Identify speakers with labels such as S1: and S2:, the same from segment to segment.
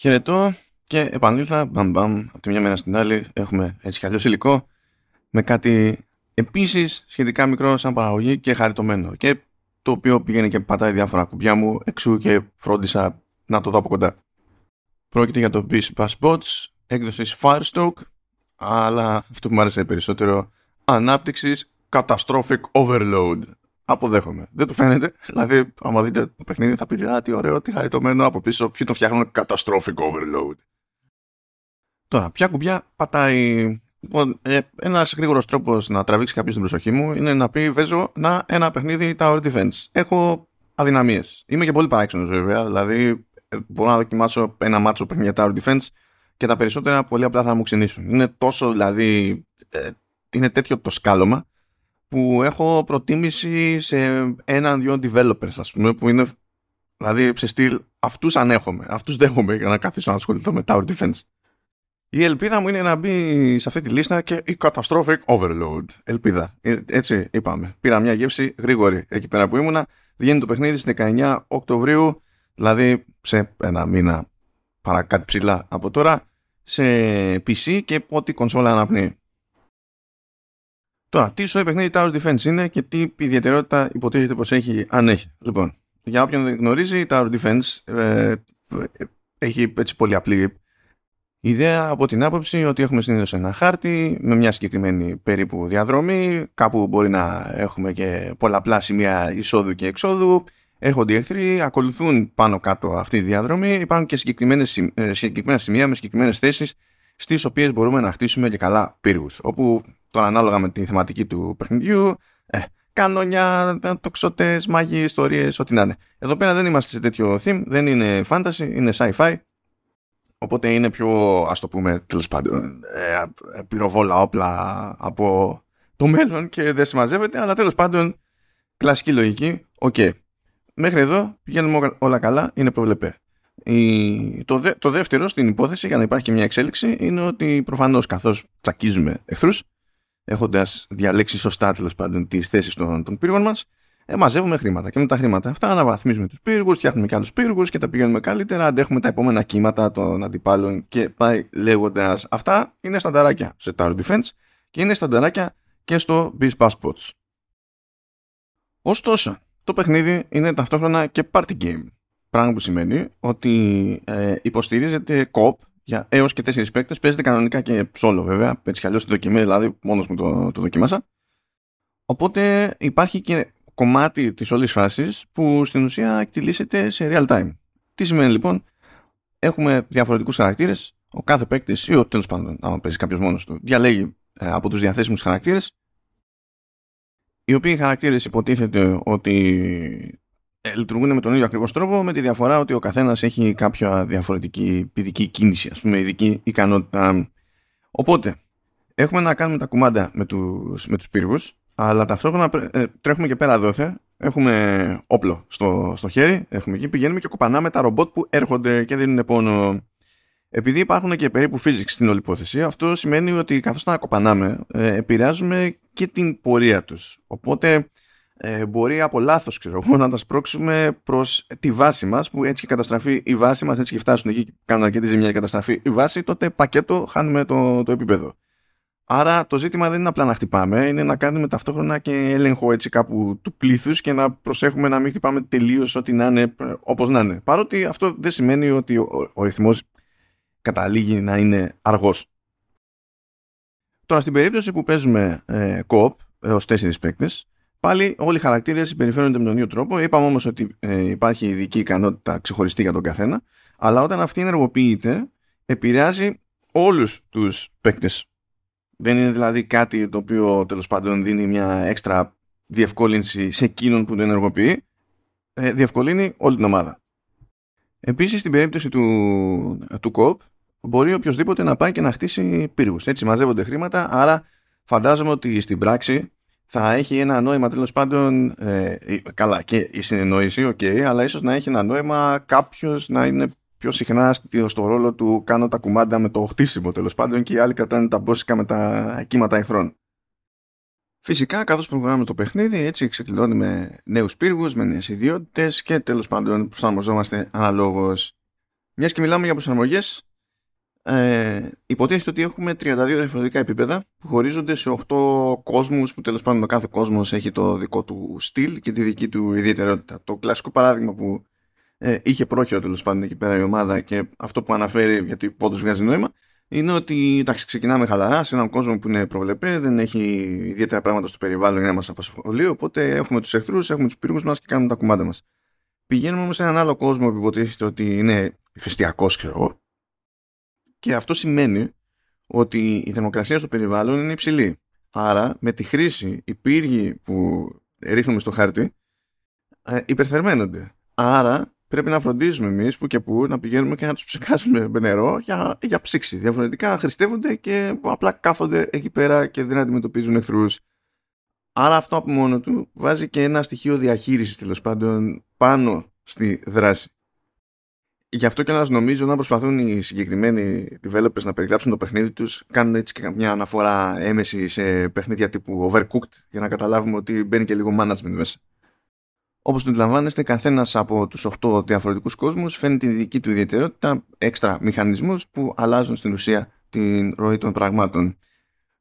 S1: Χαιρετώ και επανήλθα μπαμ μπαμ από τη μια μέρα στην άλλη έχουμε έτσι κι αλλιώς υλικό με κάτι επίσης σχετικά μικρό σαν παραγωγή και χαριτωμένο και το οποίο πήγαινε και πατάει διάφορα κουμπιά μου εξού και φρόντισα να το δω από κοντά. Πρόκειται για το Beast Bass Bots έκδοσης Firestroke αλλά αυτό που μου άρεσε περισσότερο ανάπτυξης Catastrophic Overload αποδέχομαι. Δεν του φαίνεται. Δηλαδή, άμα δείτε το παιχνίδι, θα πείτε Α, τι ωραίο, τι χαριτωμένο από πίσω. Ποιοι το φτιάχνουν catastrophic overload. Τώρα, ποια κουμπιά πατάει. Λοιπόν, ε, ένας γρήγορος τρόπος να τραβήξει κάποιος την προσοχή μου είναι να πει: Βέζω να ένα παιχνίδι Tower Defense. Έχω αδυναμίες. Είμαι και πολύ παράξενος βέβαια. Δηλαδή, ε, μπορώ να δοκιμάσω ένα μάτσο παιχνίδια Tower Defense και τα περισσότερα πολύ απλά θα μου ξενήσουν. Είναι τόσο δηλαδή. Ε, είναι τέτοιο το σκάλωμα που έχω προτίμηση σε έναν-δυο developers, ας πούμε, που είναι, δηλαδή, σε στυλ, αυτούς ανέχομαι, αυτούς δέχομαι για να καθίσω να ασχοληθώ με Tower Defense. Η ελπίδα μου είναι να μπει σε αυτή τη λίστα και η Catastrophic Overload. Ελπίδα. Ε, έτσι είπαμε. Πήρα μια γεύση γρήγορη εκεί πέρα που ήμουνα. Βγαίνει το παιχνίδι στις 19 Οκτωβρίου, δηλαδή σε ένα μήνα παρά κάτι ψηλά από τώρα, σε PC και ό,τι κονσόλα αναπνέει. Τώρα, τι σου παιχνίδι Tower Defense είναι και τι ιδιαιτερότητα υποτίθεται πως έχει, αν έχει. Λοιπόν, για όποιον δεν γνωρίζει, Tower Defense ε, έχει έτσι πολύ απλή ιδέα από την άποψη ότι έχουμε συνήθως ένα χάρτη με μια συγκεκριμένη περίπου διαδρομή, κάπου μπορεί να έχουμε και πολλαπλά σημεία εισόδου και εξόδου, έρχονται οι εχθροί, ακολουθούν πάνω κάτω αυτή τη διαδρομή, υπάρχουν και ε, συγκεκριμένα σημεία με συγκεκριμένες θέσεις στις οποίες μπορούμε να χτίσουμε και καλά πύργους, όπου τώρα ανάλογα με τη θεματική του παιχνιδιού, ε, κανόνια, τοξότες, μάγοι, ιστορίες, ό,τι να είναι. Εδώ πέρα δεν είμαστε σε τέτοιο theme, δεν είναι fantasy, είναι sci-fi, οπότε είναι πιο, ας το πούμε, τέλος πάντων, ε, πυροβόλα όπλα από το μέλλον και δεν συμμαζεύεται, αλλά τέλος πάντων, κλασική λογική, ok. Okay. Μέχρι εδώ πηγαίνουμε όλα καλά, είναι προβλεπέ. Η, το, δε, το δεύτερο στην υπόθεση για να υπάρχει μια εξέλιξη είναι ότι προφανώς καθώς τσακίζουμε εχθρούς έχοντας διαλέξει σωστά τέλος πάντων τις θέσεις των, των πύργων μας, ε, μαζεύουμε χρήματα. Και με τα χρήματα αυτά αναβαθμίζουμε τους πύργους, φτιάχνουμε και άλλους πύργους και τα πηγαίνουμε καλύτερα. Αντέχουμε τα επόμενα κύματα των αντιπάλων και πάει λέγοντας. Αυτά είναι στανταράκια σε Tower Defense και είναι στανταράκια και στο Beast Passports. Ωστόσο, το παιχνίδι είναι ταυτόχρονα και party game. Πράγμα που σημαίνει ότι ε, υποστηρίζεται co για έως και τέσσερις παίκτες. Παίζεται κανονικά και solo βέβαια. Έτσι κι αλλιώς τη δοκιμή, δηλαδή μόνος μου το, το δοκιμάσα. Οπότε υπάρχει και κομμάτι της όλης φάσης που στην ουσία εκτιλήσεται σε real time. Τι σημαίνει λοιπόν, έχουμε διαφορετικούς χαρακτήρες. Ο κάθε παίκτης, ή ο τέλος πάντων, άμα παίζει κάποιος μόνος του, διαλέγει ε, από τους διαθέσιμους χαρακτήρες. Οι οποίοι χαρακτήρες υποτίθεται ότι ε, λειτουργούν με τον ίδιο ακριβώς τρόπο, με τη διαφορά ότι ο καθένας έχει κάποια διαφορετική παιδική κίνηση, ας πούμε, ειδική ικανότητα. Οπότε, έχουμε να κάνουμε τα κουμάντα με τους με τους πύργους, αλλά ταυτόχρονα ε, τρέχουμε και πέρα δόθε. Έχουμε όπλο στο, στο χέρι, έχουμε εκεί, πηγαίνουμε και κοπανάμε τα ρομπότ που έρχονται και δίνουν πόνο. Επειδή υπάρχουν και περίπου physics στην όλη υπόθεση, αυτό σημαίνει ότι καθώς τα κοπανάμε, ε, επηρεάζουμε και την πορεία τους. Οπότε, ε, μπορεί από λάθος να τα σπρώξουμε προς τη βάση μας, που έτσι και καταστραφεί η βάση μας, έτσι και φτάσουν εκεί και κάνουν αρκετή ζημιά και καταστραφεί η βάση, τότε πακέτο χάνουμε το, το επίπεδο. Άρα το ζήτημα δεν είναι απλά να χτυπάμε, είναι να κάνουμε ταυτόχρονα και έλεγχο έτσι κάπου του πλήθους και να προσέχουμε να μην χτυπάμε τελείως ό,τι να είναι όπως να είναι. Παρότι αυτό δεν σημαίνει ότι ο, ο ρυθμός καταλήγει να είναι αργός. Τώρα στην περίπτωση που παίζουμε ε, co-op έως τέσσερις παίκτες Πάλι όλοι οι χαρακτήρες συμπεριφέρονται με τον ίδιο τρόπο. Είπαμε όμως ότι ε, υπάρχει ειδική ικανότητα ξεχωριστή για τον καθένα. Αλλά όταν αυτή ενεργοποιείται, επηρεάζει όλους τους παίκτες. Δεν είναι δηλαδή κάτι το οποίο τέλος πάντων δίνει μια έξτρα διευκόλυνση σε εκείνον που το ενεργοποιεί. Ε, διευκολύνει όλη την ομάδα. Επίσης, στην περίπτωση του, του κοπ, μπορεί οποιοσδήποτε να πάει και να χτίσει πύργους. Έτσι μαζεύονται χρήματα, άρα φαντάζομαι ότι στην πράξη θα έχει ένα νόημα τέλος πάντων. Ε, καλά, και η συνεννόηση, ok, okay, αλλά ίσως να έχει ένα νόημα κάποιος να είναι πιο συχνά στο ρόλο του κάνω τα κουμάντα με το χτίσιμο τέλος πάντων και οι άλλοι κρατάνε τα μπόσικα με τα κύματα εχθρών. Φυσικά, καθώς προχωράμε το παιχνίδι, έτσι ξεκλειδώνουμε νέους πύργους, με νέες ιδιότητες και τέλος πάντων προσαρμοζόμαστε αναλόγως. Μιας και μιλάμε για προσαρμογές, ε, υποτίθεται ότι έχουμε 32 διαφορετικά επίπεδα που χωρίζονται σε 8 κόσμους που τέλος πάντων ο κάθε κόσμος έχει το δικό του στυλ και τη δική του ιδιαιτερότητα. Το κλασικό παράδειγμα που ε, είχε πρόχειρο τέλος πάντων εκεί πέρα η ομάδα και αυτό που αναφέρει γιατί πόντως βγάζει νόημα είναι ότι εντάξει, ξεκινάμε χαλαρά σε έναν κόσμο που είναι προβλεπέ, δεν έχει ιδιαίτερα πράγματα στο περιβάλλον για να μας απασχολεί. Οπότε έχουμε τους εχθρούς, έχουμε τους πύργου μας και κάνουμε τα κουμάντα μας. Πηγαίνουμε όμως σε έναν άλλο κόσμο που υποτίθεται ότι είναι ηφαιστειακός, ξέρω εγώ, και αυτό σημαίνει ότι η θερμοκρασία στο περιβάλλον είναι υψηλή. Άρα με τη χρήση οι πύργοι που ρίχνουμε στο χάρτη ε, υπερθερμαίνονται. Άρα πρέπει να φροντίζουμε εμείς που και που να πηγαίνουμε και να τους ψεκάσουμε με νερό για, για ψήξη. Διαφορετικά χρηστεύονται και απλά κάθονται εκεί πέρα και δεν αντιμετωπίζουν εχθρούς. Άρα αυτό από μόνο του βάζει και ένα στοιχείο διαχείρισης τέλος πάντων πάνω στη δράση γι' αυτό και να νομίζω να προσπαθούν οι συγκεκριμένοι developers να περιγράψουν το παιχνίδι τους κάνουν έτσι και μια αναφορά έμεση σε παιχνίδια τύπου overcooked για να καταλάβουμε ότι μπαίνει και λίγο management μέσα. Όπως το αντιλαμβάνεστε, καθένας από τους 8 διαφορετικούς κόσμους φέρνει τη δική του ιδιαιτερότητα, έξτρα μηχανισμούς που αλλάζουν στην ουσία την ροή των πραγμάτων.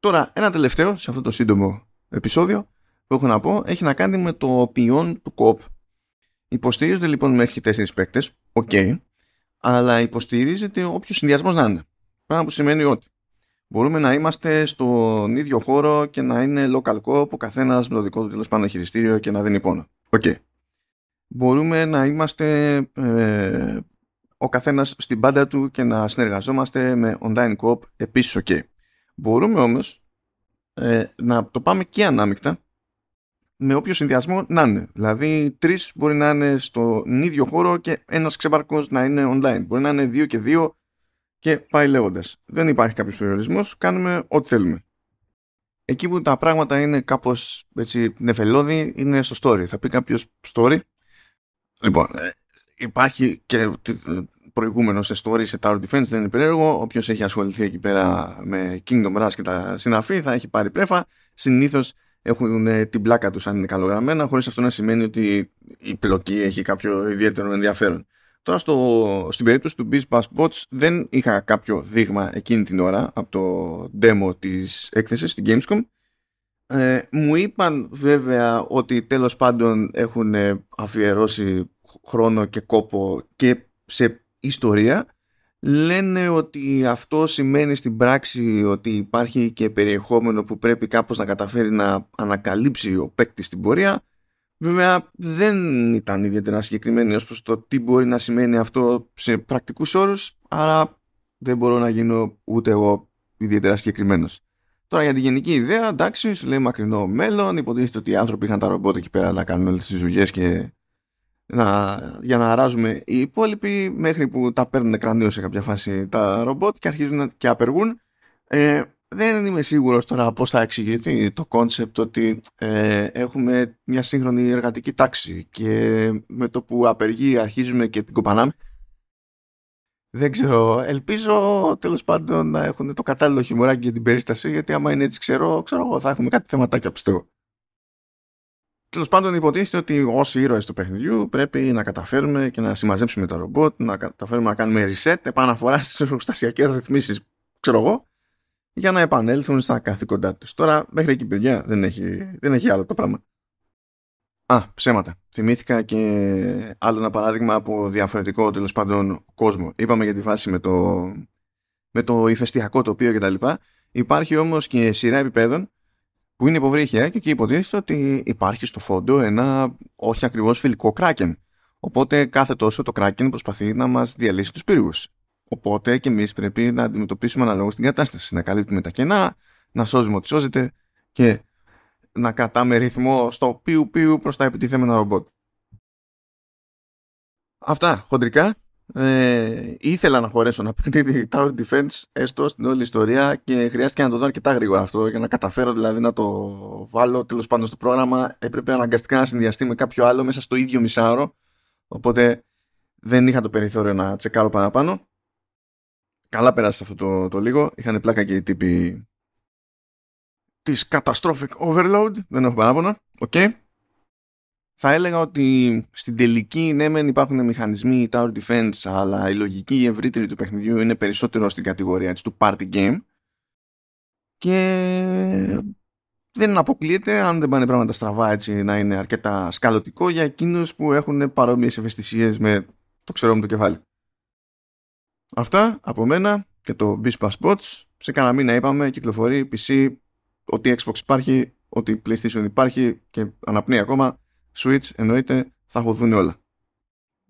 S1: Τώρα, ένα τελευταίο σε αυτό το σύντομο επεισόδιο που έχω να πω έχει να κάνει με το ποιόν του co-op. Υποστηρίζονται λοιπόν μέχρι 4 παίκτες, οκ, αλλά υποστηρίζεται όποιος συνδυασμός να είναι. Πράγμα που σημαίνει ότι μπορούμε να είμαστε στον ίδιο χώρο και να είναι local co-op ο καθένας με το δικό του τέλος πάντων χειριστήριο και να δίνει πόνο. Okay. Μπορούμε να είμαστε ε, ο καθένας στην πάντα του και να συνεργαζόμαστε με online co-op επίσης ok. Μπορούμε όμως ε, να το πάμε και ανάμεικτα με όποιο συνδυασμό να είναι. Δηλαδή, τρεις μπορεί να είναι στον ίδιο χώρο και ένας ξεπαρκώ να είναι online. Μπορεί να είναι δύο και δύο και πάει λέγοντας. Δεν υπάρχει κάποιος περιορισμός. Κάνουμε ό,τι θέλουμε. Εκεί που τα πράγματα είναι κάπως νεφελώδη είναι στο story. Θα πει κάποιος story. Λοιπόν, ε, υπάρχει και προηγούμενο σε story σε Tower Defense, δεν είναι περίεργο. Όποιος έχει ασχοληθεί εκεί πέρα με Kingdom Rush και τα συναφή θα έχει πάρει πρέφα. Συνήθως έχουν ε, την πλάκα τους αν είναι καλογραμμένα χωρίς αυτό να σημαίνει ότι η πλοκή έχει κάποιο ιδιαίτερο ενδιαφέρον. Τώρα στο, στην περίπτωση του Biz Bash Bots δεν είχα κάποιο δείγμα εκείνη την ώρα από το demo της έκθεσης στην Gamescom. Ε, μου είπαν βέβαια ότι τέλος πάντων έχουν αφιερώσει χρόνο και κόπο και σε ιστορία λένε ότι αυτό σημαίνει στην πράξη ότι υπάρχει και περιεχόμενο που πρέπει κάπως να καταφέρει να ανακαλύψει ο παίκτης στην πορεία. Βέβαια δεν ήταν ιδιαίτερα συγκεκριμένοι ως προς το τι μπορεί να σημαίνει αυτό σε πρακτικούς όρους, άρα δεν μπορώ να γίνω ούτε εγώ ιδιαίτερα συγκεκριμένος. Τώρα για την γενική ιδέα, εντάξει, σου λέει μακρινό μέλλον, υποτίθεται ότι οι άνθρωποι είχαν τα ρομπότ εκεί πέρα να κάνουν όλες τις δουλειές και να, για να αράζουμε οι υπόλοιποι μέχρι που τα παίρνουν κρανίο σε κάποια φάση τα ρομπότ και αρχίζουν και απεργούν. Ε, δεν είμαι σίγουρος τώρα πώς θα εξηγηθεί το concept ότι ε, έχουμε μια σύγχρονη εργατική τάξη και με το που απεργεί αρχίζουμε και την κοπανάμε. Δεν ξέρω. Ελπίζω τέλος πάντων να έχουν το κατάλληλο χιουμοράκι για την περίσταση γιατί άμα είναι έτσι ξέρω, ξέρω θα έχουμε κάτι θεματάκια πιστεύω. Τέλος πάντων, υποτίθεται ότι ω ήρωες του παιχνιδιού πρέπει να καταφέρουμε και να συμμαζέψουμε τα ρομπότ, να καταφέρουμε να κάνουμε reset, επαναφορά στις εργοστασιακές ρυθμίσεις, ξέρω εγώ, για να επανέλθουν στα καθήκοντά τους. Τώρα, μέχρι εκεί, παιδιά, δεν έχει, δεν έχει άλλο το πράγμα. Α, ψέματα. Θυμήθηκα και άλλο ένα παράδειγμα από διαφορετικό τέλος πάντων κόσμο. Είπαμε για τη φάση με το, με το ηφαιστειακό τοπίο κτλ. Υπάρχει όμως και σειρά επιπέδων που είναι υποβρύχια και εκεί υποτίθεται ότι υπάρχει στο φόντο ένα όχι ακριβώς φιλικό κράκεν. Οπότε κάθε τόσο το κράκεν προσπαθεί να μας διαλύσει τους πύργους. Οπότε και εμείς πρέπει να αντιμετωπίσουμε αναλόγως την κατάσταση. Να καλύπτουμε τα κενά, να σώζουμε ό,τι σώζεται και να κρατάμε ρυθμό στο πιου πιου προς τα επιτιθέμενα ρομπότ. Αυτά χοντρικά ε, ήθελα να χωρέσω να παιχνίδι Tower Defense έστω στην όλη ιστορία και χρειάστηκε να το δω αρκετά γρήγορα αυτό για να καταφέρω δηλαδή να το βάλω. Τέλος πάντων στο πρόγραμμα έπρεπε αναγκαστικά να συνδυαστεί με κάποιο άλλο μέσα στο ίδιο μισάωρο οπότε δεν είχα το περιθώριο να τσεκάρω παραπάνω. Καλά πέρασε αυτό το, το λίγο. Είχαν πλάκα και οι τύποι της Catastrophic Overload. Δεν έχω παράπονα okay. Θα έλεγα ότι στην τελική ναι μεν υπάρχουν μηχανισμοί tower defense αλλά η λογική ευρύτερη του παιχνιδιού είναι περισσότερο στην κατηγορία της, του party game και δεν αποκλείεται αν δεν πάνε πράγματα στραβά έτσι να είναι αρκετά κολλητικό για εκείνους που έχουν παρόμοιες ευαισθησίες με το ξέρω μου το κεφάλι. Αυτά από μένα και το Bispa Spots. Σε κανένα μήνα είπαμε κυκλοφορεί PC, ότι Xbox υπάρχει, ότι PlayStation υπάρχει και αναπνέει ακόμα. Switch εννοείται θα έχουν όλα.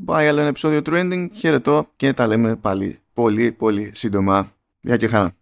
S1: Πάει άλλο ένα επεισόδιο Trending, χαιρετώ και τα λέμε πάλι πολύ πολύ σύντομα. Γεια και χαρά.